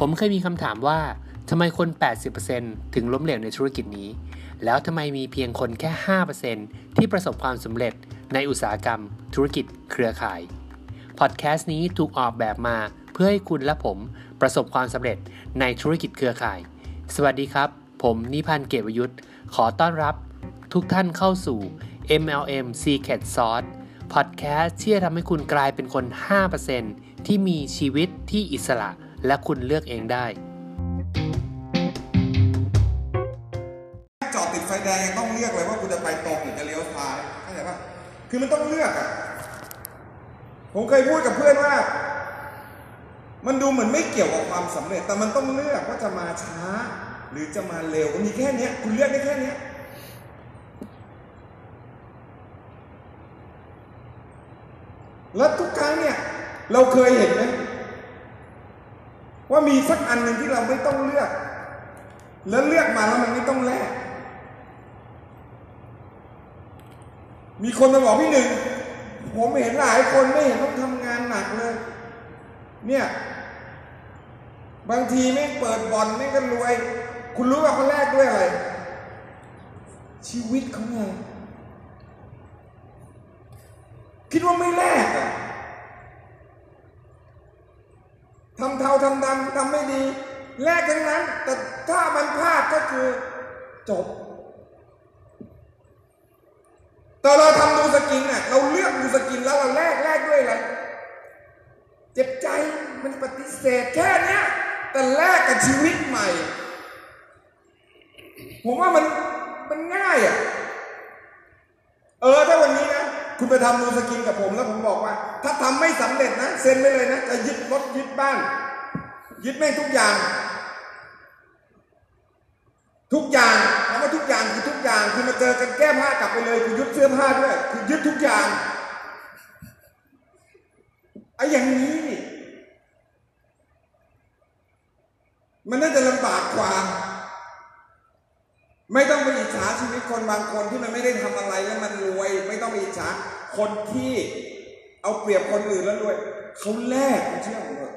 ผมเคยมีคำถามว่าทำไมคน 80%ถึงล้มเหลวในธุรกิจนี้ แล้วทำไมมีเพียงคนแค่ 5%ที่ประสบความสำเร็จในอุตสาหกรรม ธุรกิจเครือข่าย พอดแคสต์นี้ถูกออกแบบมาเพื่อให้คุณและผมประสบความสำเร็จในธุรกิจเครือข่าย สวัสดีครับ ผมนิพันธ์เกตวยุทธ์ ขอต้อนรับทุกท่านเข้าสู่ MLM Secret Sauce พอดแคสต์ที่จะทำให้คุณกลายเป็นคน 5%ที่มีชีวิตที่อิสระ และคุณเลือกเองได้จอดติดไฟแดงต้องเลือกเลยว่าคุณจะไปตรงหรือจะเลี้ยวซ้ายเข้าใจปะคือมันต้องเลือกอะผมเคยพูดกับเพื่อนว่า มันดูเหมือนไม่เกี่ยวกับความสำเร็จ แต่มันต้องเลือกว่าจะมาช้า หรือจะมาเร็วมันมีแค่เนี้ยคุณเลือกได้แค่เนี้ยแล้วทุกครั้งเนี่ย เราเคยเห็นไหม ว่ามีสักอันหนึ่งที่เราไม่ต้องเลือก แล้วเลือกมาแล้วมันไม่ต้องแลกมีคนมาบอกพี่หนึ่งผมเห็นหลายคนไม่เห็นต้องทำงานหนักเลย เนี่ย บางทีไม่เปิดบ่อนไม่ก็รวย คุณรู้ว่าเขาแลกด้วยอะไร ชีวิตเขาไงคิดว่าไม่แลกอะ ทำเทาทำดำทำไม่ดี แลกทั้งนั้น แต่ถ้ามันพลาดก็คือจบตอนเราทำดูสกินน่ะเราเลือกดูสกินแล้วเราแลกแลกด้วยอะไรเจ็บใจมันปฏิเสธแค่เนี้ยแต่แลกกับชีวิตใหม่ ผมว่ามันมันง่ายอะเออถ้าวันนี้นะ คุณไปทำดูสกินกับผมแล้วผมบอกว่า ถ้าทำไม่สำเร็จนะเซ็นไปเลยนะจะยึดรถยึดบ้าน ยึดแม่งทุกอย่าง ทุกอย่างคำว่าทุกอย่างคือทุกอย่างคือมาเจอกันแก้ผ้ากลับไปเลยคือยึดเสื้อผ้าด้วยคือยึดทุกอย่างไอ้อย่างนี้มันน่าจะลำบากกว่า ไม่ต้องไปอิจฉาชีวิตคนบางคนที่มันไม่ได้ทำอะไรแล้วมันรวย ไม่ต้องไปอิจฉาคนที่เอาเปรียบคนอื่นแล้วรวยเขาแลกเชื่อผมเถอะ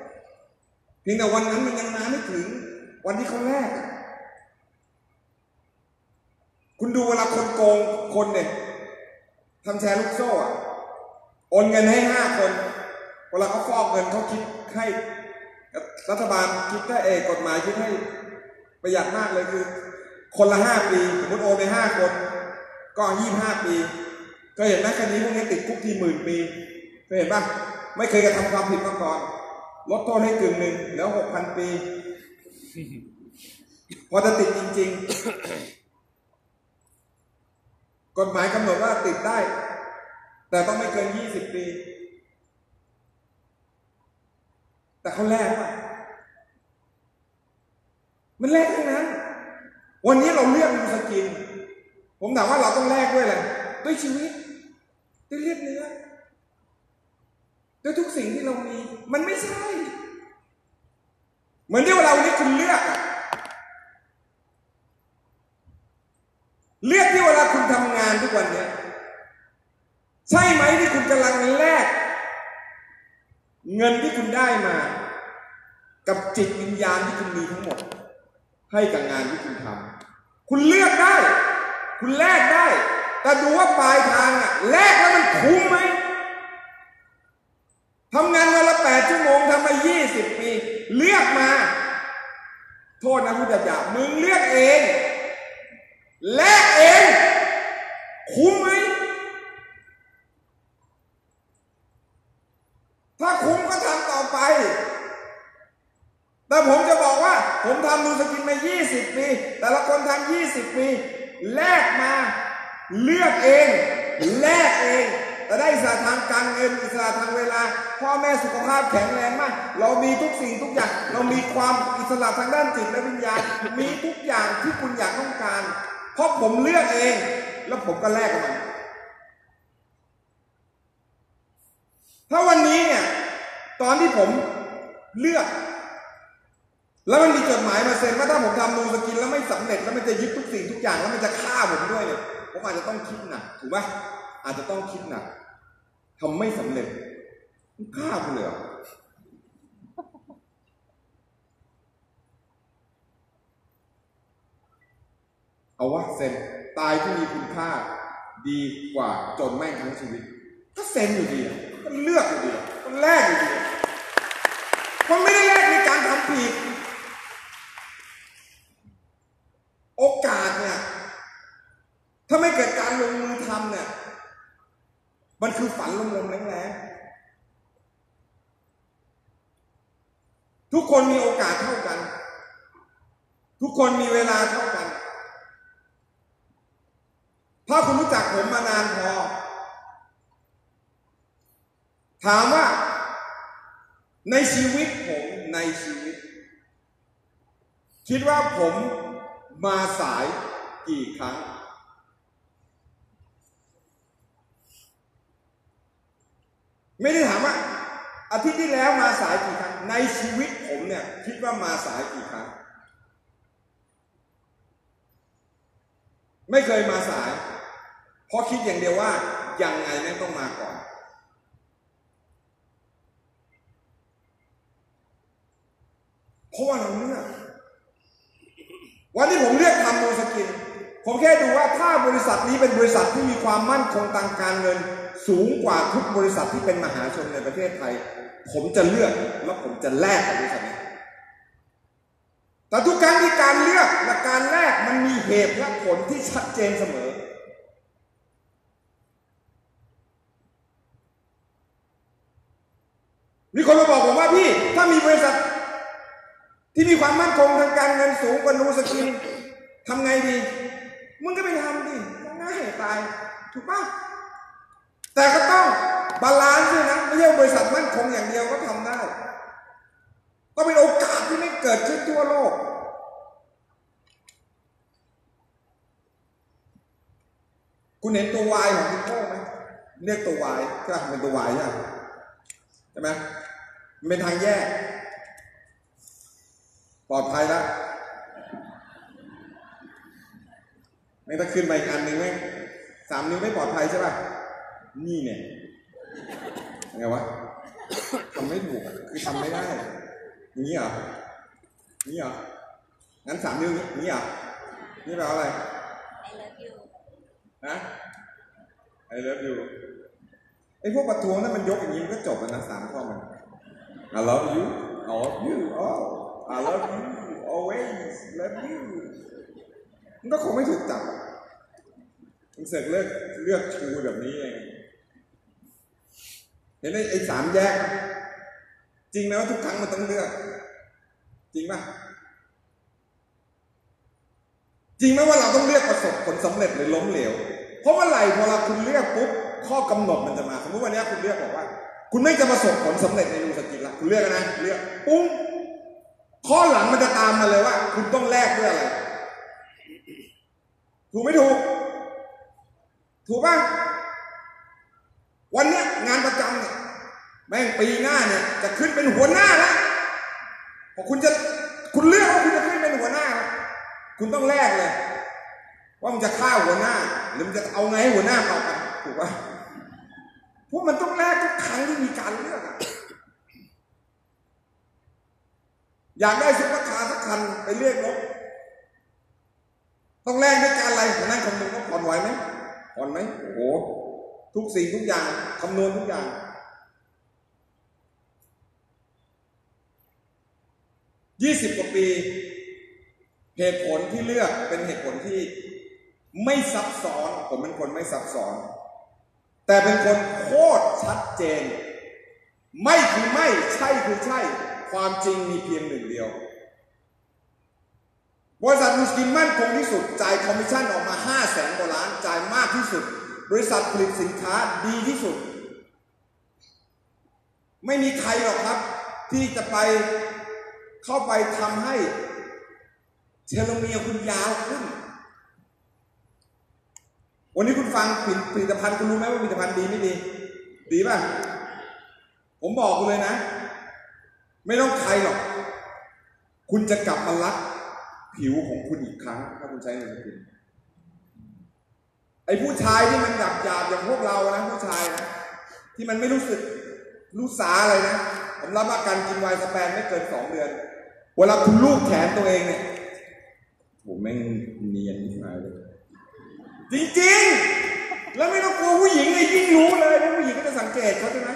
เพียงแต่วันนั้นมันยังมาไม่ถึง วันที่เขาแลกคุณดูเวลาคนโกงคนเนี่ยทำแชร์ลูกโซ่อะโอนเงินให้ห้าคนเวลาเขาฟอกเงินเขาคิดให้ รัฐบาลคิดได้เอกกฎหมายคิดให้ประหยัดมากเลยคือ คนละห้าปีสมมติโอนไปห้าคน ก็ยี่ห้าปี ก็เห็นไหมคดีพวกนี้ติดคุกทีหมื่นปีเคยเห็นปะไม่เคยกระทำความผิดมาก่อน ลดโทษให้กึ่งหนึ่งแล้วหกพันปี พอจะติดจริง ๆ กฎหมายกำหนดว่าติดได้ แต่ต้องไม่เกินยี่สิบปี แต่เขาแลกว่ามันแลกทั้งนั้น วันนี้เราเลือกดูสกิน ผมถามว่าเราต้องแลกด้วยอะไรด้วยชีวิตด้วยเลือดเนื้อด้วยทุกสิ่งที่เรามี มันไม่ใช่ เหมือนที่เวลาวันนี้คุณเลือก เลือกที่เวลาคุณทำงานทุกวันเนี้ยใช่ไหมที่คุณกำลังแลกเงินที่คุณได้มา กับจิตวิญญาณที่คุณมีทั้งหมด ให้กับงานที่คุณทำคุณเลือกได้ คุณแลกได้ แต่ดูว่าปลายทางอะแลกแล้วมันคุ้มไหมทำงานวันละแปดชั่วโมงทำมายี่สิบปี เลือกมา โทษนะผู้จัดยามึงเลือกเอง แลกเอง คุ้มไหม 10 ปี แลกมาเลือกเอง แลกเองได้อิสระทางการเงินอิสระทางเวลา พ่อแม่สุขภาพแข็งแรงมาก เรามีทุกสิ่งทุกอย่าง เรามีความอิสระทางด้านจิตและวิญญาณ มีทุกอย่างที่คุณอยากต้องการ เพราะผมเลือกเอง แล้วผมก็แลกมันถ้าวันนี้เนี่ยตอนที่ผมเลือก แล้วมันมีจดหมายมาเซ็นว่าถ้าผมทำนมสกินแล้วไม่สำเร็จแล้วมันจะยึดทุกสิ่งทุกอย่างแล้วมันจะฆ่าผมด้วยเนี่ยผมอาจจะต้องคิดหนักถูกไหมอาจจะต้องคิดหนักทำไม่สำเร็จฆ่าคุณเลยเอาวะเซ็นตายที่มีคุณค่า ดีกว่าจนแม่งทั้งชีวิต ก็เซ็นอยู่ดีก็เลือกอยู่ดีก็แลกอยู่ดีมันไม่ได้แลกในการทำผิด โอกาสเนี่ย ถ้าไม่เกิดการลงมือทำเนี่ย มันคือฝันลมๆแรงๆทุกคนมีโอกาสเท่ากัน ทุกคนมีเวลาเท่ากัน ถ้าคุณรู้จักผมมานานพอ ถามว่าในชีวิตผมในชีวิต คิดว่าผม มาสายกี่ครั้ง ไม่ได้ถามว่าอาทิตย์ที่แล้วมาสายกี่ครั้ง ในชีวิตผมเนี่ยคิดว่ามาสายกี่ครั้ง ไม่เคยมาสาย เพราะคิดอย่างเดียวว่ายังไงแม่ต้องมาก่อน เพราะว่าเราเลือก วันที่ผมเลือกทำโมสกิน ผมแค่ดูว่าถ้าบริษัทนี้เป็นบริษัทที่มีความมั่นคงทางการเงิน สูงกว่าทุกบริษัทที่เป็นมหาชนในประเทศไทย ผมจะเลือกและผมจะแลกกับบริษัทนี้แต่ทุกครั้งที่การเลือกและการแลกมันมีเหตุและผลที่ชัดเจนเสมอ มีคนมาบอกผมว่าพี่ ถ้ามีบริษัท ที่มีความมั่นคงทาง การเงินสูงกว่านูสกินทำไงดี มึงก็ไปทำดิง่ายตาย ถูกปะแต่ก็ต้อง balance ด้วยนะ ไม่ใช่บริษัทมั่นคงอย่างเดียวก็ทำได้ ก็เป็นโอกาสที่ไม่เกิดขึ้นทั่วโลก คุณเห็นตัว why ของคุณโก้ไหมเรียกตัววายก็เป็นตัววายใช่ไหมใช่ไหมมันเป็นทางแยก ปลอดภัยแล้วไม่ถ้าขึ้นไปอีกอันหนึ่งไหมสามนิ้วไม่ปลอดภัยใช่ป่ะ นี่เนี่ยไงวะทำไม่ถูกอะคือทำไม่ได้อย่างนี้เหรอนี่เหรองั้นสามนิ้วนี้นี่เหรอนี่แปลว่าอะไร I love you นะ I love you ไอ้พวกประท้วงนั้นมันยกอย่างนี้มันก็จบแล้วนะสามข้อมัน I love you I love you oh I love you always love you มันก็คงไม่ถูกจับมันเสอกเลือกเลือกชูแบบนี้เองเห็นไอ้ไอ้สามแยก จริงไหมว่าทุกครั้งมันต้องเลือก จริงป่ะจริงไหมว่าเราต้องเลือกประสบผลสำเร็จหรือล้มเหลว เพราะว่าไหร่พอเราคุณเลือกปุ๊บข้อกำหนดมันจะมา สมมติวันนี้คุณเลือกบอกว่า คุณไม่จะประสบผลสำเร็จในรูสกิลละคุณเลือกนะ เลือก ปุ้ง ข้อหลังมันจะตามมาเลยว่า คุณต้องแลกด้วยอะไร ถูกไม่ถูก ถูกป่ะวันเนี้ยงานประจำเนี่ยแม่งปีหน้าเนี่ย จะขึ้นเป็นหัวหน้าแล้วพอคุณจะคุณเลือกว่าคุณจะขึ้นเป็นหัวหน้า คุณต้องแลกเลย ว่ามันจะฆ่าหัวหน้า หรือมันจะเอาไงให้หัวหน้าเอาไปถูกป่ะพวกมันต้องแลกทุกครั้งที่มีการเลือกอะ อยากได้ซุปเปอร์คาร์สักคันไปเลือกรถต้องแลกด้วยการอะไรนั่งคำนวณว่าผ่อนไหวไหมผ่อนไหมโอ้โหทุกสิ่งทุกอย่างคำนวณทุกอย่าง ยี่สิบกว่าปี เหตุผลที่เลือกเป็นเหตุผลที่ไม่ซับซ้อน ผมเป็นคนไม่ซับซ้อน แต่เป็นคนโคตรชัดเจน ไม่คือไม่ ใช่คือใช่ ความจริงมีเพียงหนึ่งเดียว บริษัทนูสกินมั่นคงที่สุด จ่ายคอมมิชชั่นออกมา5 0 0แสนกว่าล้าน จ่ายมากที่สุด บริษัทผลิตสินค้าดีที่สุด ไม่มีใครหรอกครับ ที่จะไปเข้าไปทำให้เทโลเมียร์คุณยาวขึ้น วันนี้คุณฟังผลิตภัณฑ์คุณรู้ไหมว่าผลิตภัณฑ์ดีไม่ดี ดีป่ะ ผมบอกคุณเลยนะ ไม่ต้องใครหรอก คุณจะกลับมารักผิวของคุณอีกครั้ง ถ้าคุณใช้เงินคุณไอ้ผู้ชายที่มันหยาบหยาบอย่างพวกเรานะผู้ชายนะที่มันไม่รู้สึกรู้สาอะไรนะผมรับว่าการกินไวน์สแปนไม่เกินสองเดือน เวลาคุณลูบแขนตัวเองเนี่ยผมแม่งเนียนที่หาเลยจริงๆ แล้วไม่ต้องกลัวผู้หญิงเลยยิ่งรู้เลยผู้หญิงก็จะสังเกตเขาใช่ไหม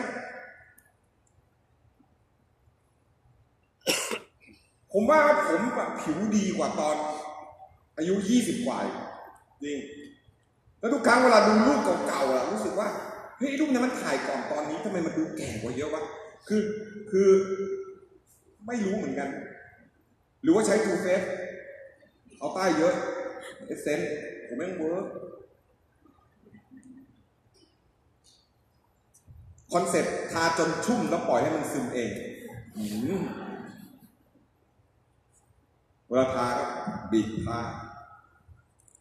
ผมว่าผมแบบผิวดีกว่าตอน อายุยี่สิบกว่าอีกจริงแล้วทุกครั้งเวลาดูรูปเก่าๆอะรู้สึกว่าเฮ้ยรูปนี้มันถ่ายก่อนตอนนี้ทำไมมันดูแก่กว่าเยอะวะคือคือไม่รู้เหมือนกัน หรือว่าใช้ทูเฟสเอาใต้เยอะเอเซนผมแม่งเวิร์กคอนเซ็ปต์ทาจนชุ่มแล้วปล่อยให้มันซึมเองอ เวลาทาก็บีบทา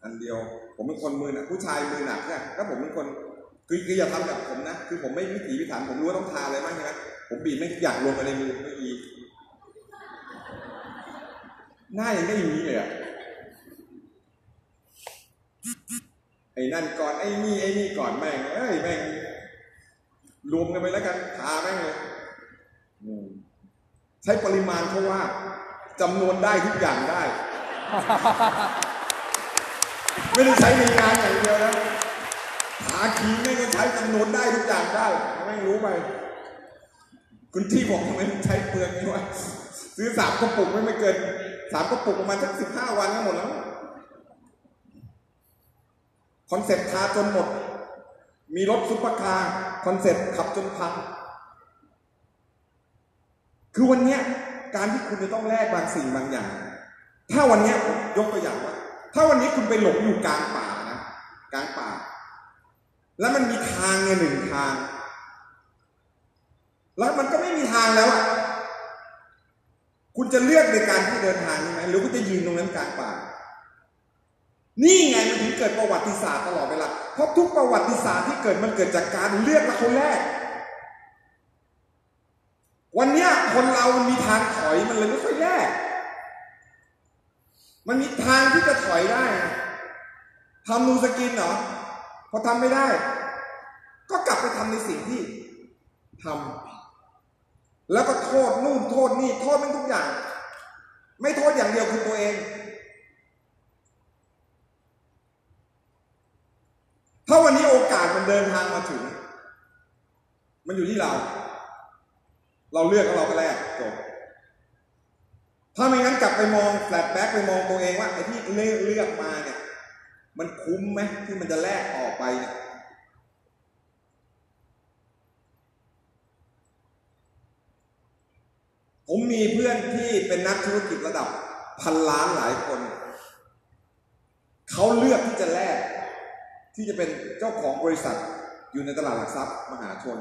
อันเดียว ผมเป็นคนมือหนักผู้ชายมือหนักเนี่ยถ้าผมเป็นคนคือคืออย่าทำแบบผมนะ คือผมไม่วิถีพิถันผมรู้ว่าต้องทาอะไรบ้างใช่ไหมผมบีบไม่อยางรวมไปในมือไม่ดีหน้ายังไม่อย่างนี้เลยอะไอ้นั่นก่อนไอ้นี่ไอ้นี่ก่อนแม่งเอ้ยแม่งรวมกันไปแล้วกันทาแม่งเลยใช้ปริมาณเพราว่า จำนวนได้ทุกอย่างได้ ไม่ได้ใช้ในงานอย่างเดียวนะหาคีย์ไม่ก็ใช้จำนวนได้ทุกอย่างได้ไม่รู้ไปคุณที่บอกทำไมใช้เปลืองนี่วะซื้อสามกระปุกไม่ไม่เกินสามกระปุกประมาณสักสิบห้าวันก็หมดแล้วconcept ทาจนหมด มีรถ supercar concept ขับจนพังคือวันเนี้ย การที่คุณจะต้องแลกบางสิ่งบางอย่าง ถ้าวันนี้ยกตัวอย่างว่า ถ้าวันนี้คุณไปหลงอยู่กลางป่านะกลางป่า แล้วมันมีทางเนี่ยหนึ่งทาง แล้วมันก็ไม่มีทางแล้วอะคุณจะเลือกในการที่เดินทางใช่ไหมหรือคุณจะยืนตรงนั้นกลางป่า นี่ไงมันถึงเกิดประวัติศาสตร์ตลอดเวลาเพราะทุกประวัติศาสตร์ที่เกิดมันเกิดจากการเลือกและคนแรก วันเนี้ยคนเรามันมีทางถอยมันเลยไม่ค่อยแยก มันมีทางที่จะถอยได้ทำนูสกินเหรอพอทำไม่ได้ ก็กลับไปทำในสิ่งที่ทำแล้วก็โทษนู่นโทษนี่โทษมันทุกอย่าง ไม่โทษอย่างเดียวคือตัวเอง ถ้าวันนี้โอกาสมันเดินทางมาถึง มันอยู่ที่เรา เราเลือกแล้วเราก็แลกจบถ้าไม่งั้นกลับไปมองแฟลชแบ็กไปมองตัวเองว่าไอ้ที่เลือกเลือกมาเนี่ย มันคุ้มไหมที่มันจะแลกออกไปเนี่ยผมมีเพื่อนที่เป็นนักธุรกิจระดับพันล้านหลายคน เขาเลือกที่จะแลกที่จะเป็นเจ้าของบริษัทอยู่ในตลาดหลักทรัพย์มหาชน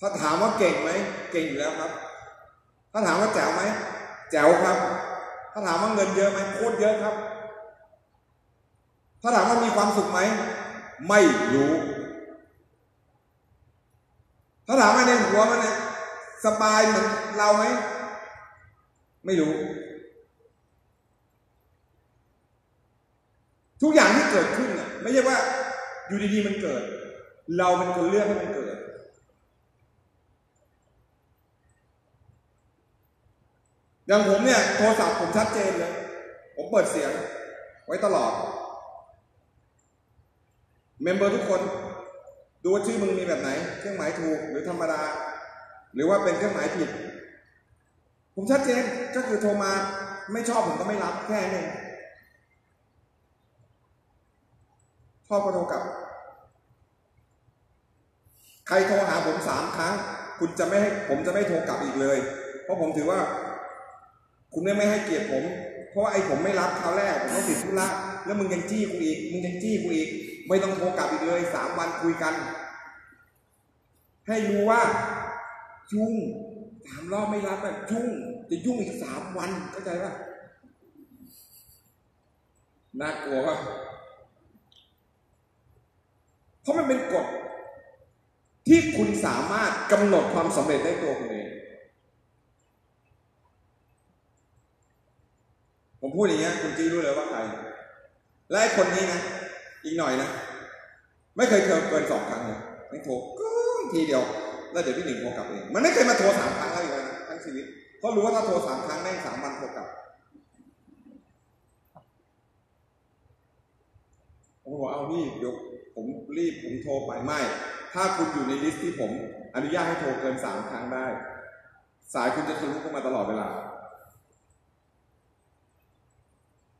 ถ้าถามว่าเก่งไหม เก่งอยู่แล้วครับ ถ้าถามว่าแจ๋วไหม แจ๋วครับ ถ้าถามว่าเงินเยอะไหมโคตรเยอะครับ ถ้าถามว่ามีความสุขไหม ไม่รู้ ถ้าถามว่าในหัวมันเนี่ยสบายเหมือนเราไหม ไม่รู้ ทุกอย่างที่เกิดขึ้นน่ะ ไม่ใช่ว่าอยู่ดีๆมันเกิด เราเป็นคนเลือกให้มันเกิด อย่างผมเนี่ยโทรศัพท์ผมชัดเจนเลย ผมเปิดเสียง ไว้ตลอด เมมเบอร์ทุกคน ดูว่าชื่อมึงมีแบบไหน เครื่องหมายถูกหรือธรรมดา หรือว่าเป็นเครื่องหมายผิด ผมชัดเจนก็คือโทรมาไม่ชอบผมก็ไม่รับแค่นี้นเองชอบก็โทรกลับ ใครโทรหาผมสามครั้ง คุณจะไม่ให้ผมจะไม่โทรกลับอีกเลย เพราะผมถือว่า คุณไม่ให้เกียรติผม เพราะว่าไอ้ผมไม่รับคราวแรกผมต้องติดธุระแล้วมึงยังจี้กูอีกมึงยังจี้กูอีก ไม่ต้องโทรกลับอีกเลยสามวันคุยกัน ให้รู้ว่ายุ่งสามรอบไม่รับแบบยุ่ง จะยุ่งอีกสามวันเข้าใจป่ะน่ากลัวป่ะเพราะมันเป็นกฎที่คุณสามารถกำหนดความสำเร็จได้ตัวคุณเอง ผมพูดอย่างเงี้ยคุณจี้รู้เลยว่าใคร และไอ้คนนี้นะ อีกหน่อยนะ ไม่เคยเกินสองครั้งเลยไม่โทรกึ้งทีเดียว แล้วเดี๋ยวพี่หนึ่งโทรกลับเอง มันไม่เคยมาโทรสามครั้งแล้วอีกแล้วนะทั้งชีวิต เพราะรู้ว่าถ้าโทรสามครั้งแม่งสามวันโทรกลับผมบอกเอานี่เดี๋ยวผมรีบผมโทรไปไม่ ถ้าคุณอยู่ใน list ที่ผม อนุญาตให้โทรเกินสามครั้งได้ สายคุณจะทะลุเข้ามาตลอดเวลา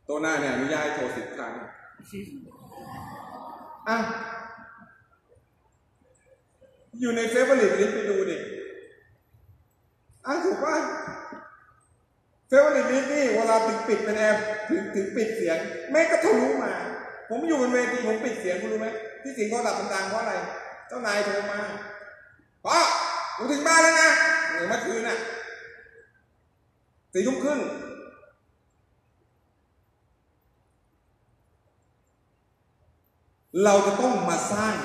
ตัวหน้าเนี่ยอนุญาตให้โทรสิบครั้งอะอยู่ใน favorite list ไปดูดิอะถูกป่ะ favorite list นี่เวลาถึงปิดเป็นแอร์ถึงถึงปิดเสียง แม่ก็ทะลุมา ผมอยู่บนเวทีผมปิดเสียงคุณรู้ไหมที่สียงเขาดับดังๆเพราะอะไร เจ้านายโทรมาพ่อผมถึงบ้านแล้วนะเหมือนเมื่อคืนน่ะสี่ทุ่มครึ่ง เราจะต้องมาสร้าง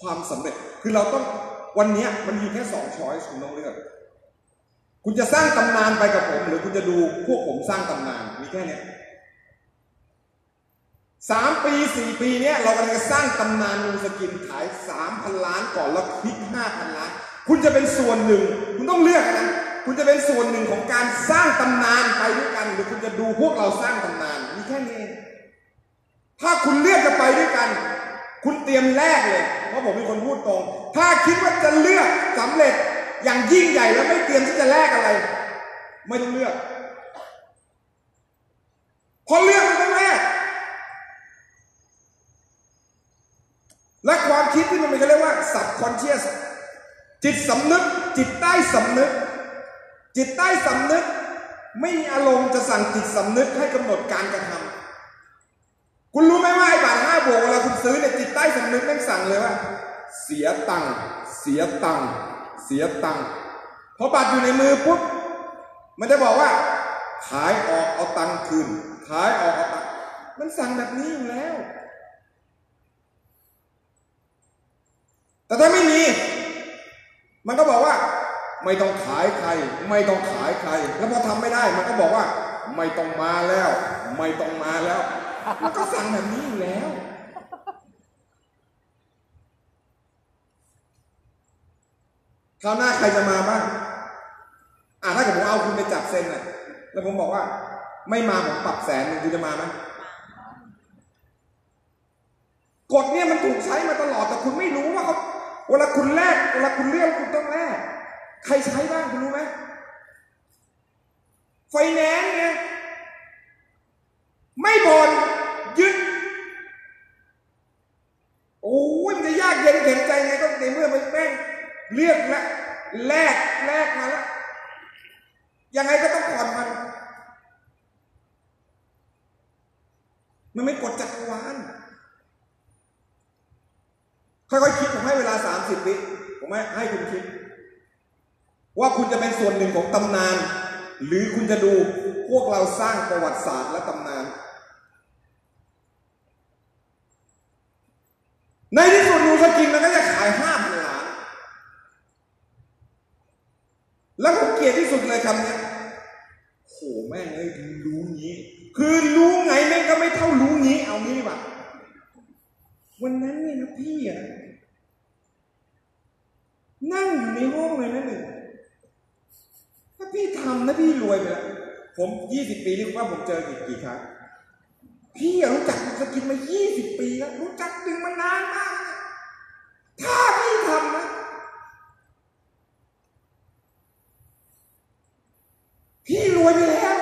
ความสำเร็จ คือเราต้องวันนี้มันมีแค่สองช้อยคุณต้องเลือก คุณจะสร้างตำนานไปกับผม หรือคุณจะดูพวกผมสร้างตำนานมีแค่นี้สามปีสี่ปีเนี้ยเรากำลังจะสร้างตำนานนูสกินขายสามพันล้านก่อนแล้วคลิกห้าพันล้าน คุณจะเป็นส่วนหนึ่ง คุณต้องเลือกนะคุณจะเป็นส่วนหนึ่งของการสร้างตำนานไปด้วยกัน หรือคุณจะดูพวกเราสร้างตำนานมีแค่นี้เอง ถ้าคุณเลือกจะไปด้วยกัน คุณเตรียมแลกเลย เพราะผมเป็นคนพูดตรง ถ้าคิดว่าจะเลือกสำเร็จอย่างยิ่งใหญ่แล้วไม่เตรียมที่จะแลกอะไร ไม่ต้องเลือกพราะเลือกมันต้องแลกและความคิดที่มันเป็นเขาเรียกว่า subconscious จิตสำนึก จิตใต้สำนึก จิตใต้สำนึก ไม่มีอารมณ์จะสั่งจิตสำนึกให้กำหนดการกระทำ คุณรู้ไหมว่าไอ้บาทห้าบวกเวลาคุณซื้อเนี่ยจิตใต้สำนึกแม่งสั่งเลยว่า เสียตังค์เสียตังค์เสียตังค์พอบัตรอยู่ในมือปุ๊บมันจะบอกว่า ขายออกเอาตังค์คืนขายออกเอาตังค์มันสั่งแบบนี้อยู่แล้ว แต่ถ้าไม่มี มันก็บอกว่า ไม่ต้องขายใคร ไม่ต้องขายใคร แล้วพอทำไม่ได้ มันก็บอกว่า ไม่ต้องมาแล้ว ไม่ต้องมาแล้ว มันก็สั่งแบบนี้อยู่แล้ว คราวหน้าใครจะมาบ้าง อ่าถ้าเกิดผมเอาคุณไปจับเซ็นน่ะ แล้วผมบอกว่า ไม่มาผมปรับแสนหนึ่งคุณจะมาไหมกฎเนี่ยมันถูกใช้มาตลอดแต่คุณไม่รู้ว่าเขาเวลาคุณแลกเวลาคุณเลือกคุณต้องแลกใครใช้บ้างคุณรู้ไหมไฟแนนซ์เนี่ยไม่บน ยึดโอ้ยมันจะยากเย็นเข็นใจไงก็ในเมื่อมันแม่งเลือกและแลกแลกมาแล้วยังไงก็ต้องผ่อนมัน มันไม่กดจักรวาลค่อยๆคิดผมให้เวลาสามสิบวิผมให้ให้คุณคิด ว่าคุณจะเป็นส่วนหนึ่งของตำนาน หรือคุณจะดูพวกเราสร้างประวัติศาสตร์และตำนาน ในที่สุดนูสกินมันก็จะขายห้าพันล้าน แล้วผมเกลียดที่สุดเลยคำนี้โหแม่งเอ้ยรู้งี้ คือรู้ไงแม่งก็ไม่เท่ารู้งี้เอางี้ป่ะวันนั้นเนี่ยนะพี่อะนั่งอยู่ในห้องเลยนะหนึ่งถ้าพี่ทำนะพี่รวยไปแล้วผมยี่สิบปีนี่ว่าผมเจอกี่กี่ครั้ง พี่รู้จักสกินมา 20 ปีแล้ว รู้จักดึงมานานมาก ถ้าพี่ทำนะ พี่รวยไปแล้ว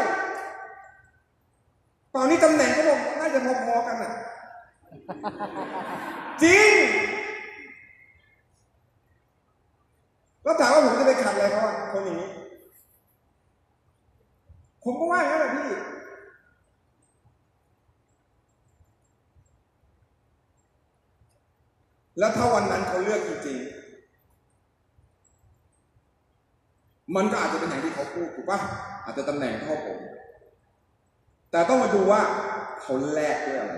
ตอนนี้ตำแหน่งก็บอกน่าจะพอๆกันอะ จริง แล้วถามว่าผมจะไปขัดอะไรเขาอะคนอย่างนี้ ผมก็ว่าอย่างนั้นแหละพี่ แล้วถ้าวันนั้นเขาเลือกจริงๆ มันก็อาจจะเป็นอย่างที่เขาพูดถูกปะอาจจะตำแหน่งเท่าผม แต่ต้องมาดูว่าเขาแลกด้วยอะไร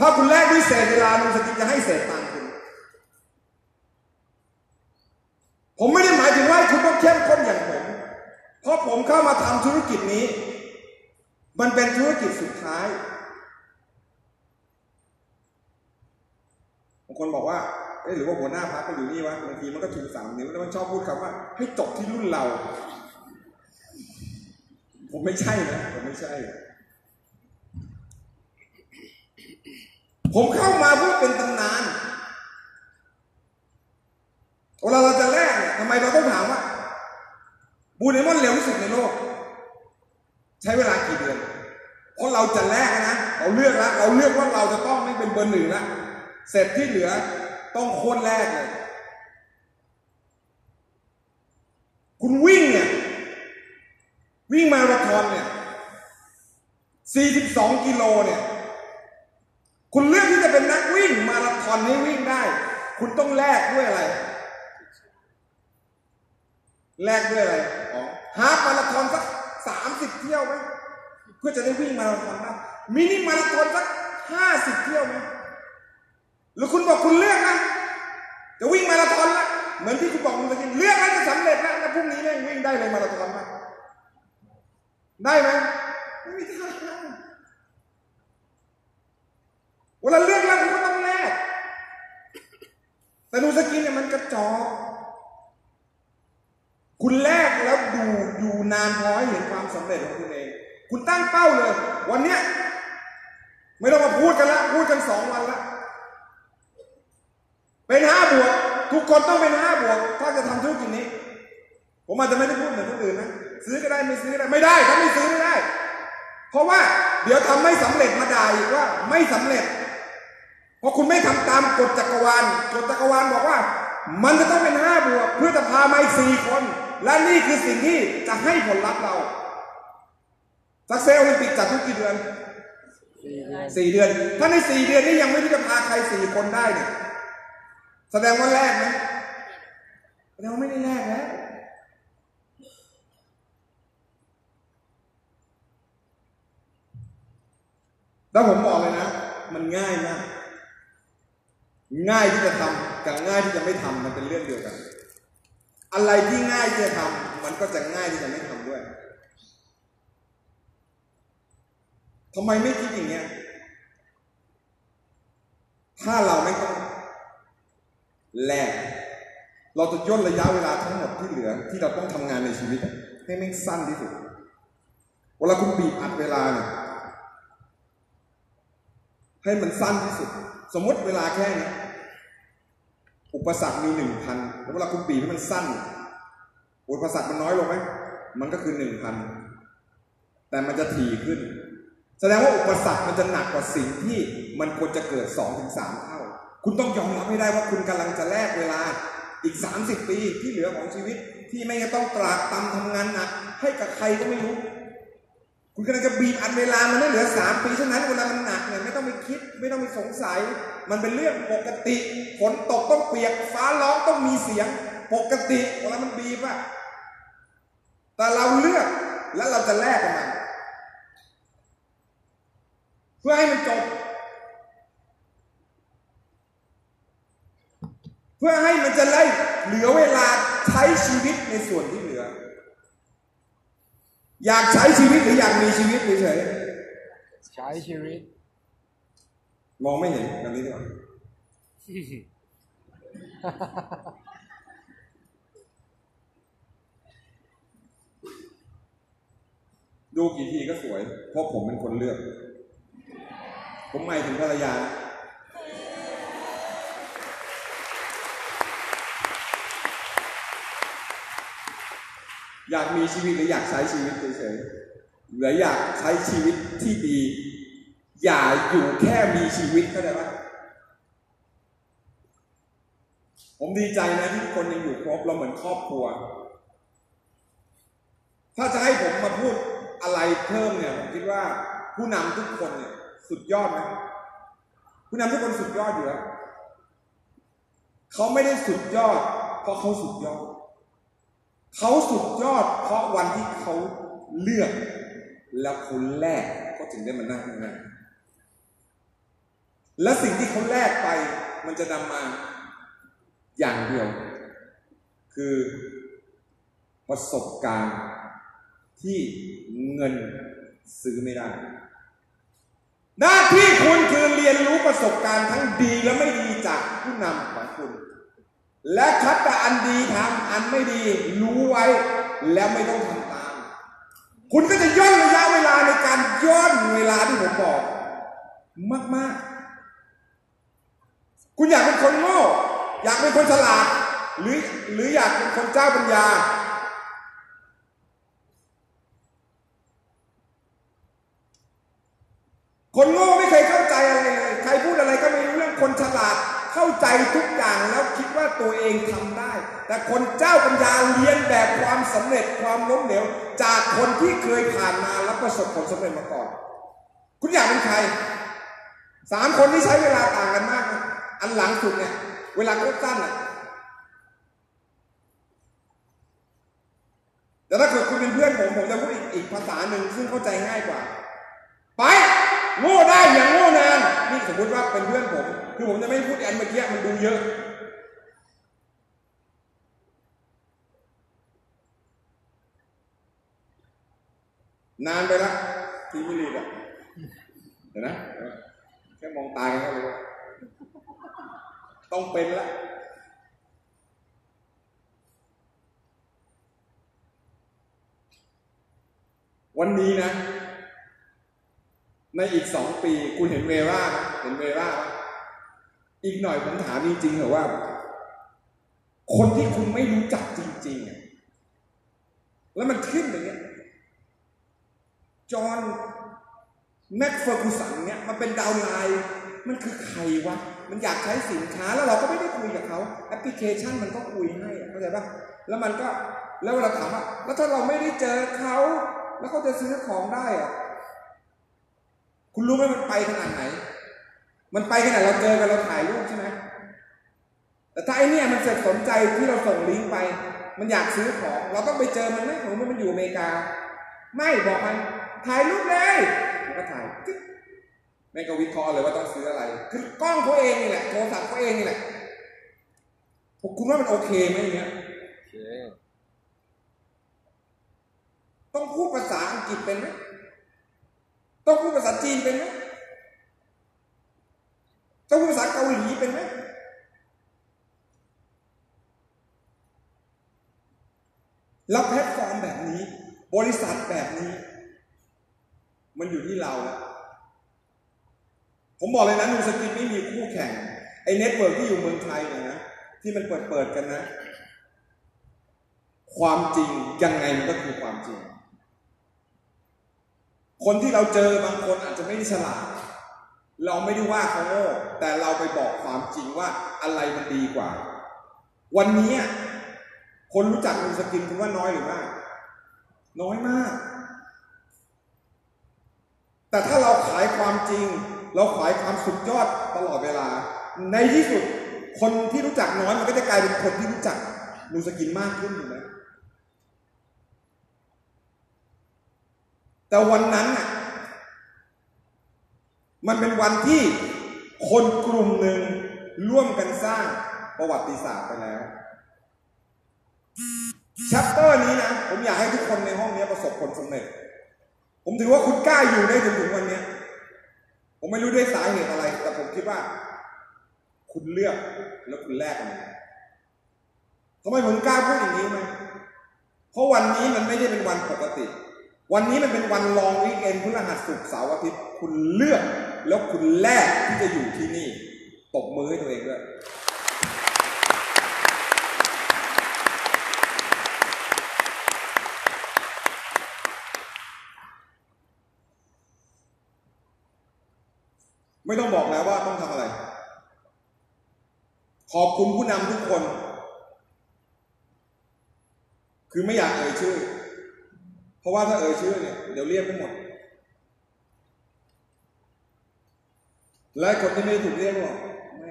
ถ้าคุณแลกด้วยเศษเวลานุสติจะให้เศษตังค์คุณ ผมไม่ได้หมายถึงว่าคุณต้องเข้มข้นอย่างผม เพราะผมเข้ามาทำธุรกิจนี้ มันเป็นธุรกิจสุดท้ายบางคนบอกว่า เอ๊ะหรือว่าหัวหน้าพักก็อยู่นี่วะบางทีมันก็ชูสามนิ้วแล้วมันชอบพูดคำว่า ให้จบที่รุ่นเรา ผมไม่ใช่นะผมไม่ใช่ ผมเข้ามาเพื่อเป็นตำนานเวลาเราจะแลกทำไมเราต้องถามว่าบูเนมอนเร็วที่สุดในโลก ใช้เวลากี่เดือนเพราะเราจะแลกนะเราเลือกแล้วเราเลือกว่าเราจะต้องไม่เป็นเบอร์หนึ่งละเสร็จที่เหลือ ต้องโค่นแรกเลย คุณวิ่งเนี่ยวิ่งมาราธอนเนี่ย42กิโลเนี่ย คุณเลือกที่จะเป็นนักวิ่งมาราธอนให้วิ่งได้ คุณต้องแลกด้วยอะไร แลกด้วยอะไรฮาฟมาราธอนสักสามสิบเที่ยวไหมเพื่อจะได้วิ่งมาราธอนได้มินิมาราธอนสักห้าสิบเที่ยวไหมหรือคุณบอกคุณเลือกนะ จะวิ่งมาราธอนละเหมือนที่คุณบอกคุณจะกินเลือกแล้วจะสำเร็จแล้วแล้วพรุ่งนี้แม่งวิ่งได้เลยมาราธอนไหมได้ไหมไม่มีทางเวลาเลือกแล้วคุณก็ต้องแลกแต่ดูสกินเนี่ยมันกระจอกคุณแลกแล้วดูอยู่นานพอให้เห็นความสำเร็จของคุณเอง คุณตั้งเป้าเลย วันเนี้ยไม่ต้องมาพูดกันละ พูดกันสองวันละ เป็นห้าบวกทุกคนต้องเป็นห้าบวก ถ้าจะทำธุรกิจนี้ ผมอาจจะไม่ได้พูดเหมือนคนอื่นนะซื้อก็ได้ไม่ซื้อก็ได้ไม่ได้ถ้าไม่ซื้อไม่ได้ เพราะว่าเดี๋ยวทำไม่สำเร็จมาด่าอีกว่าไม่สำเร็จ เพราะคุณไม่ทำตามกฎจักรวาลกฎจักรวาลบอกว่า มันจะต้องเป็นห้าบวก เพื่อจะพามาอีกสี่คน และนี่คือสิ่งที่จะให้ผลลัพธ์เราสักเซลโอลิมปิกจัดทุกกี่เดือนสี่เดือน ถ้าในสี่เดือนนี้ยังไม่รู้จะพาใครสี่คนได้เนี่ย แสดงว่าแรกไหมแสดงว่าไม่ได้แรกแล้วแล้วผมบอกเลยนะ มันง่ายมาก ง่ายที่จะทำกับง่ายที่จะไม่ทำมันเป็นเรื่องเดียวกัน อะไรที่ง่ายที่จะทำมันก็จะง่ายที่จะไม่ทำด้วยทำไมไม่คิดอย่างเงี้ย ถ้าเราไม่ต้อง แลกเราจะย่นระยะเวลาทั้งหมดที่เหลือที่เราต้องทำงานในชีวิต ให้แม่งสั้นที่สุด เวลาคุณบีบอัดเวลาเนี่ยให้มันสั้นที่สุด สมมติเวลาแค่นี้อุปสรรคมีหนึ่งพันแล้วเวลาคุณบีบให้มันสั้น อุปสรรคมันน้อยลงไหมมันก็คือหนึ่งพันแต่มันจะถี่ขึ้น แสดงว่าอุปสรรคมันจะหนักกว่าสิ่งที่มันควรจะเกิดสองถึงสามเท่า คุณต้องยอมรับให้ได้ว่าคุณกำลังจะแลกเวลาอีกสามสิบปีที่เหลือของชีวิต ที่ไม่ต้องตรากตำทำงานหนักให้กับใครก็ไม่รู้ คุณกำลังจะบีบอัดเวลามันได้เหลือสามปีเท่านั้นเวลามันหนักเนี่ยไม่ต้องไปคิด ไม่ต้องไปสงสัย มันเป็นเรื่องปกติฝนตกต้องเปียก ฟ้าร้องต้องมีเสียง ปกติเวลามันบีบอะแต่เราเลือกแล้วเราจะแลกกับมันเพื่อให้มันจบ เพื่อให้มันจะไล่เหลือเวลาใช้ชีวิตในส่วนที่เหลือ อยากใช้ชีวิตหรืออยากมีชีวิตเฉยใช้ชีวิตๆมองไม่เห็นแบบนี้ดีกว่าดูกี่ทีก็สวย เพราะผมเป็นคนเลือก ผมหมายถึงภรรยา อยากมีชีวิตหรืออยากใช้ชีวิตเฉยๆหรืออยากใช้ชีวิตที่ดี อย่าอยู่แค่มีชีวิตเข้าใจปะผมดีใจนะที่คนยังอยู่ครบเราเหมือนครอบครัว ถ้าจะให้ผมมาพูดอะไรเพิ่มเนี่ยผมคิดว่าผู้นำทุกคนเนี่ยสุดยอดไหมผู้นำทุกคนสุดยอดอยู่แล้วเขาไม่ได้สุดยอดเพราะเขาสุดยอด เขาสุดยอดเพราะวันที่เขาเลือก แล้วคนแรกก็ถึงได้มานั่งข้างหน้าและสิ่งที่เขาแลกไปมันจะนำมาอย่างเดียว คือประสบการณ์ที่เงินซื้อไม่ได้ หน้าที่คุณคือเรียนรู้ประสบการณ์ทั้งดีและไม่ดีจากผู้นำของคุณ และคัดแต่อันดีทำอันไม่ดีรู้ไว้แล้วไม่ต้องทำตาม คุณก็จะย่นระยะเวลาในการย่นเวลาที่ผมบอก มาก ๆ คุณอยากเป็นคนโง่ อยากเป็นคนฉลาด หรือหรืออยากเป็นคนเจ้าปัญญา คนโง่ไม่ เข้าใจทุกอย่างแล้วคิดว่าตัวเองทำได้ แต่คนเจ้าปัญญาเรียนแบบความสำเร็จความล้มเหลวจากคนที่เคยผ่านมาแล้วประสบผลสำเร็จมาก่อน คุณอยากเป็นใครสามคนที่ใช้เวลาต่างกันมาก อันหลังสุดเนี่ย เวลาก็สั้นอะแต่ถ้าเกิดคุณเป็นเพื่อนผมผมจะพูดอีกภาษาหนึ่งซึ่งเข้าใจง่ายกว่า ไป โง่ได้อย่างโง่ สมมติว่าเป็นเพื่อนผม คือผมจะไม่พูดอันเมื่อกี้มันดูเยอะนานไปละทีวิลีดอะเดี๋ยวนะแค่มองตากันก็รู้ว่าต้องเป็นละวันนี้นะ ในอีกสองปี คุณเห็นเวร่า เห็นเวร่าอีกหน่อยผมถามจริงๆเหรอว่า คนที่คุณไม่รู้จักจริงๆอะแล้วมันขึ้นอย่างเงี้ยจอห์นแม็กเฟอร์กูสันเนี่ยมันเป็นดาวไลน์มันคือใครวะ มันอยากใช้สินค้าแล้วเราก็ไม่ได้คุยกับเขาแอปพลิเคชันมันก็คุยให้เข้าใจปะแล้วมันก็แล้วเราถามว่าแล้วถ้าเราไม่ได้เจอเขาแล้วเขาจะซื้อของได้อะคุณรู้ไหมมันไปขนาดไหน มันไปขนาดเราเจอกันเราถ่ายรูปใช่ไหมแต่ถ้าไอเนี่ยมันเสร็จสนใจที่เราส่งลิงก์ไป มันอยากซื้อของ เราต้องไปเจอมันไหมผมว่ามันอยู่อเมริกา ไม่บอกมันถ่ายรูปเลยมันก็ถ่ายจิ๊บแม่งก็วิเคราะห์เลยว่าต้องซื้ออะไร คือกล้องเขาเองนี่แหละโทรศัพท์เขาเองนี่แหละผมคุณว่ามันโอเคไหมอย่างเงี้ยโอเคต้องพูดภาษาอังกฤษเป็นไหมต้องพูดภาษาจีนเป็นไหม ต้องพูดภาษาเกาหลีเป็นไหมแล้วแพลตฟอร์มแบบนี้ บริษัทแบบนี้ มันอยู่ที่เราแล้วผมบอกเลยนะ Nu Skin ไม่มีคู่แข่ง ไอ้ network ที่อยู่เมืองไทยเนี่ยนะที่มันเปิดเปิดกันนะ ความจริงยังไงมันก็คือความจริง คนที่เราเจอบางคนอาจจะไม่ได้ฉลาด เราไม่ได้ว่าเขาโง่แต่เราไปบอกความจริงว่าอะไรมันดีกว่า วันนี้คนรู้จัก Nu Skin คุณว่าน้อยหรือมาก น้อยมาก แต่ถ้าเราขายความจริง เราขายความสุดยอดตลอดเวลา ในที่สุดคนที่รู้จักน้อยมันก็จะกลายเป็นคนที่รู้จัก Nu Skin มากขึ้นอยู่นะแต่วันนั้นน่ะ มันเป็นวันที่คนกลุ่มหนึ่งร่วมกันสร้างประวัติศาสตร์ไปแล้วชัปเตอร์นี้นะผมอยากให้ทุกคนในห้องนี้ประสบผลสำเร็จ ผมถือว่าคุณกล้าอยู่ได้จนถึงวันนี้ผมไม่รู้ด้วยสาเหตุอะไร แต่ผมคิดว่า คุณเลือกแล้วคุณแลกมันทำไมผมกล้าพูดอย่างนี้ไหมเพราะวันนี้มันไม่ได้เป็นวันปกติ วันนี้มันเป็นวันลองวีคเอนพฤหัสศุกร์เสาร์อาทิตย์คุณเลือก แล้วคุณแลกที่จะอยู่ที่นี่ตบมือให้ตัวเองด้วยไม่ต้องบอกแล้วว่าต้องทำอะไร ขอบคุณผู้นำทุกคน คือไม่อยากเอ่ยชื่อ ราะว่าถ้าเอ่ยชื่อเนี่ยเดี๋ยวเรียกไม่หมด และคนที่ไม่ถูกเรียกหรอกไม่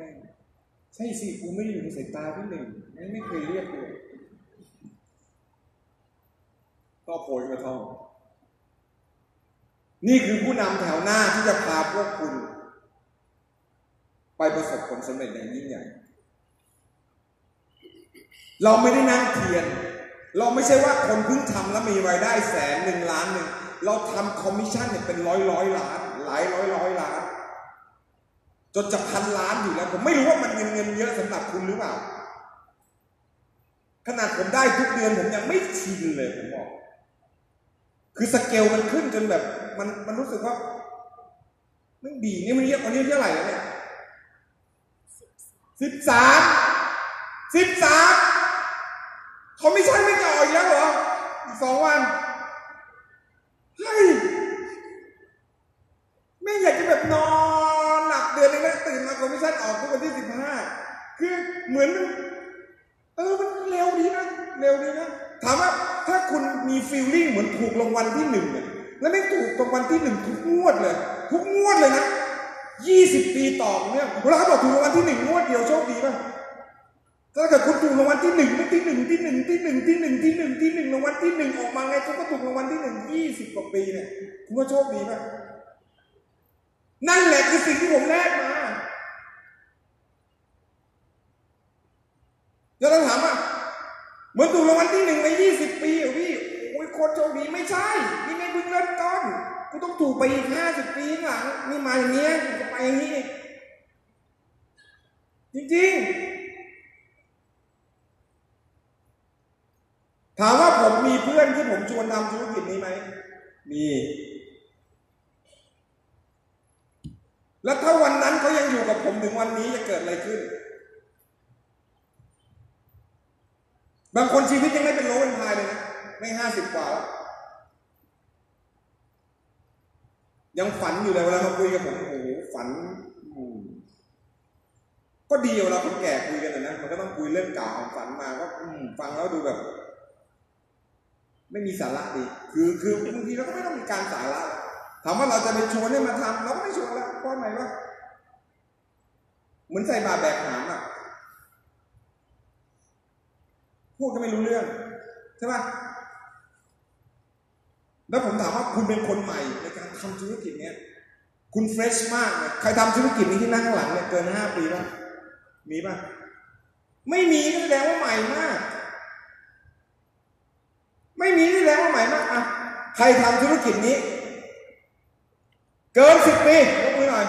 ใช่สิกูไม่ได้อยู่ในสายตาพี่หนึ่งไม่ไม่เคยเรียกเลยก็โพยมาท่องนี่คือผู้นำแถวหน้าที่จะพาพวกคุณ ไปประสบผลสำเร็จอย่างยิ่งใหญ่ เราไม่ได้นั่งเทียน เราไม่ใช่ว่าคนเพิ่งทำแล้วมีรายได้แสนหนึ่งล้านหนึ่งเราทำคอมมิชชั่นเนี่ยเป็นร้อยร้อยล้าน หลายร้อยร้อยล้าน จนจะพันล้านอยู่แล้ว ผมไม่รู้ว่ามันเงินเงินเยอะสำหรับคุณหรือเปล่า ขนาดผมได้ทุกเดือนผมยังไม่ชินเลยผมบอก คือสเกลมันขึ้นจนแบบ มันมันรู้สึกว่าไม่ดีนี่มันเยอะวันนี้เท่าไหร่แล้วเนี่ยสิบสามสิบสาม เขาไม่ใช่ไม่จ่ออีกแล้วเหรออีกสองวันเฮ้ยไม่อยากจะแบบนอนหลับเดือนนึงแล้วตื่นมาคอมมิชชั่นออกทุกวันที่สิบห้าคือเหมือนมันเออมันเร็วดีนะเร็วดีนะถามว่าถ้าคุณมีฟีลลิ่งเหมือนถูกรางวัลที่หนึ่งเนี่ยแล้วไม่ถูกรางวัลที่หนึ่งทุกงวดเลย ทุกงวดเลยนะยี่สิบปีต่อเนี่ยเวลาเขาบอกถูกรางวัลที่หนึ่งงวดเดียวโชคดีป่ะ ถ้าเกิดคุณถูกรางวัลที่หนึ่งที่หนึ่งที่หนึ่งที่หนึ่งที่หนึ่งที่หนึ่งที่หนึ่งรางวัลที่หนึ่งออกมาไงคุณก็ถูกรางวัลที่หนึ่งยี่สิบกว่าปีเนี่ยคุณก็โชคดีป่ะนั่นแหละคือสิ่งที่ผมแลกมาแล้วเราถามว่าเหมือนถูกรางวัลที่หนึ่งในยี่สิบปีเหรอพี่โอ้ยโคตรโชคดีไม่ใช่ นี่ไม่เพิ่งเริ่มต้นกูต้องถูกไปอีกห้าสิบปีข้างหลังนี่มาอย่างเงี้ยจะไปอย่างนี้จริงๆ ถามว่าผมมีเพื่อนที่ผมชวนทำธุรกิจนี้ไหม มี แล้วถ้าวันนั้นเขายังอยู่กับผมถึงวันนี้จะเกิดอะไรขึ้น บางคนชีวิตยังไม่เป็นโลเป็นพายเลยนะไม่ห้าสิบกว่าแล้วยังฝันอยู่เลยเวลามาคุยกับผมโอ้โหฝันก็ดีเวลาคนแก่คุยกันนะนะมันก็ต้องคุยเรื่องเก่าของฝันมาก็ฟังแล้วดูแบบ ไม่มีสาระดีคือคือบางทีเราก็ไม่ต้องมีการสาระถามว่าเราจะไปชวนให้มาทำเราก็ไม่ชวนแล้วเพราะอะไรวะเหมือนใส่บาแบกหามอะพูดก็ไม่รู้เรื่องใช่ปะแล้วผมถามว่าคุณเป็นคนใหม่ในการทำธุรกิจเนี้ยคุณเฟรชมากเลยใครทำธุรกิจนี้ที่นั่งข้างหลังเนี่ยเกินห้าปีป่ะมีป่ะไม่มีก็แสดงว่าใหม่มาก ไม่มีนี่แล้วว่าใหม่มากอะใครทำธุรกิจนี้ เกินสิบปียกมือหน่อย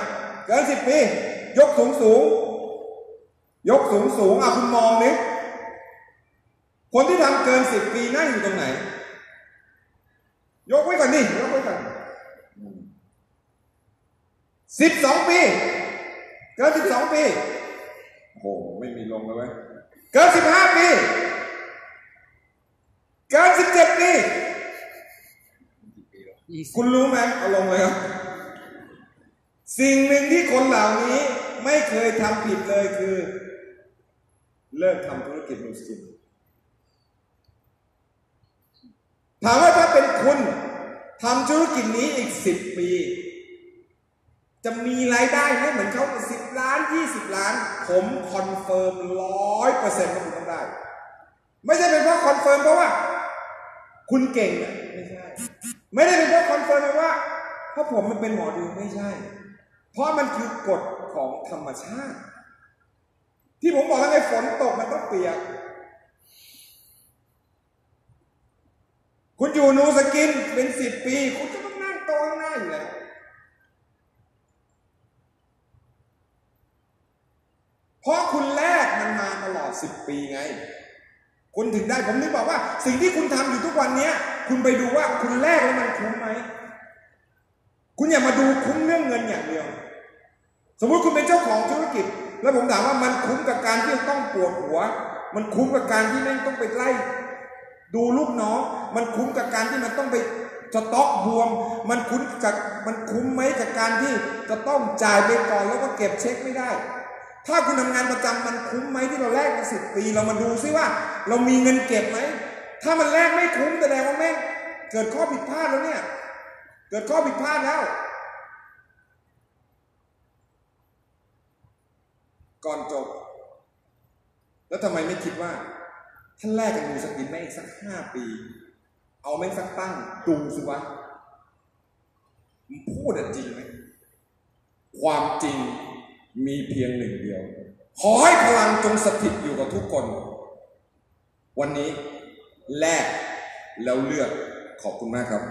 เกินสิบปี ยกสูงสูง ยกสูงสูงอะคุณมองนี่คนที่ทำเกินสิบปีนั่งอยู่ตรงไหน ยกไว้ก่อนดิยกไว้ก่อนสิบสองปี เกินสิบสองปีโอ้โหไม่มีลงเลยเว้ยเกินสิบห้าปี เกินสิบเจ็ดปี ยี่สิบ คุณรู้ไหมเอาลงเลยครับ สิ่งหนึ่งที่คนเหล่านี้ไม่เคยทำผิดเลยคือ เลิกทำธุรกิจมุสลิมถามว่าถ้าเป็นคุณทำธุรกิจนี้อีกสิบปี จะมีรายได้ไหมเหมือนเขาสิบล้านยี่สิบล้าน ผม confirm ร้อยเปอร์เซ็นต์ว่าคุณต้องได้ ไม่ใช่เป็นเพราะ confirm เพราะว่า คุณเก่งอะไม่ใช่ ไม่ได้เป็นเพราะ confirm เลยว่าเพราะผมมันเป็นหมอดูไม่ใช่ เพราะมันคือกฎของธรรมชาติ ที่ผมบอกแล้วไงฝนตกมันต้องเปียก คุณอยู่ Nu Skin เป็นสิบปี คุณก็ต้องนั่งโต๊ะข้างหน้าอยู่แล้วเพราะคุณแลกมันมาตลอดสิบปีไง คุณถึงได้ผมนึกบอกว่า สิ่งที่คุณทำอยู่ทุกวันเนี้ย คุณไปดูว่าคุณแลกแล้วมันคุ้มไหมคุณอย่ามาดูคุ้มเรื่องเงินอย่างเดียว สมมุติคุณเป็นเจ้าของธุรกิจ แล้วผมถามว่ามันคุ้มกับการที่ต้องปวดหัว มันคุ้มกับการที่แม่งต้องไปไล่ ดูลูกน้องมันคุ้มกับการที่มันต้องไปสต็อกบวม มันคุ้มกับมันคุ้มไหมกับการที่จะต้องจ่ายไปก่อนแล้วก็เก็บเช็คไม่ได้ ถ้าคุณทำงานประจำมันคุ้มไหมที่เราแลกมาสิบปี เรามาดูซิว่า เรามีเงินเก็บไหม ถ้ามันแลกไม่คุ้มแสดงว่าแม่งเกิดข้อผิดพลาดแล้วเนี่ย เกิดข้อผิดพลาดแล้ว ก่อนจบ แล้วทำไมไม่คิดว่าท่านแรกกับมูสกินแม่งอีกสักห้าปี เอาแม่งสักตั้งดูสิวะพูดจริงไหมความจริงมีเพียงหนึ่งเดียว ขอให้พลังจงสถิตอยู่กับทุกคน วันนี้แลกแล้วเลือกขอบคุณมากครับ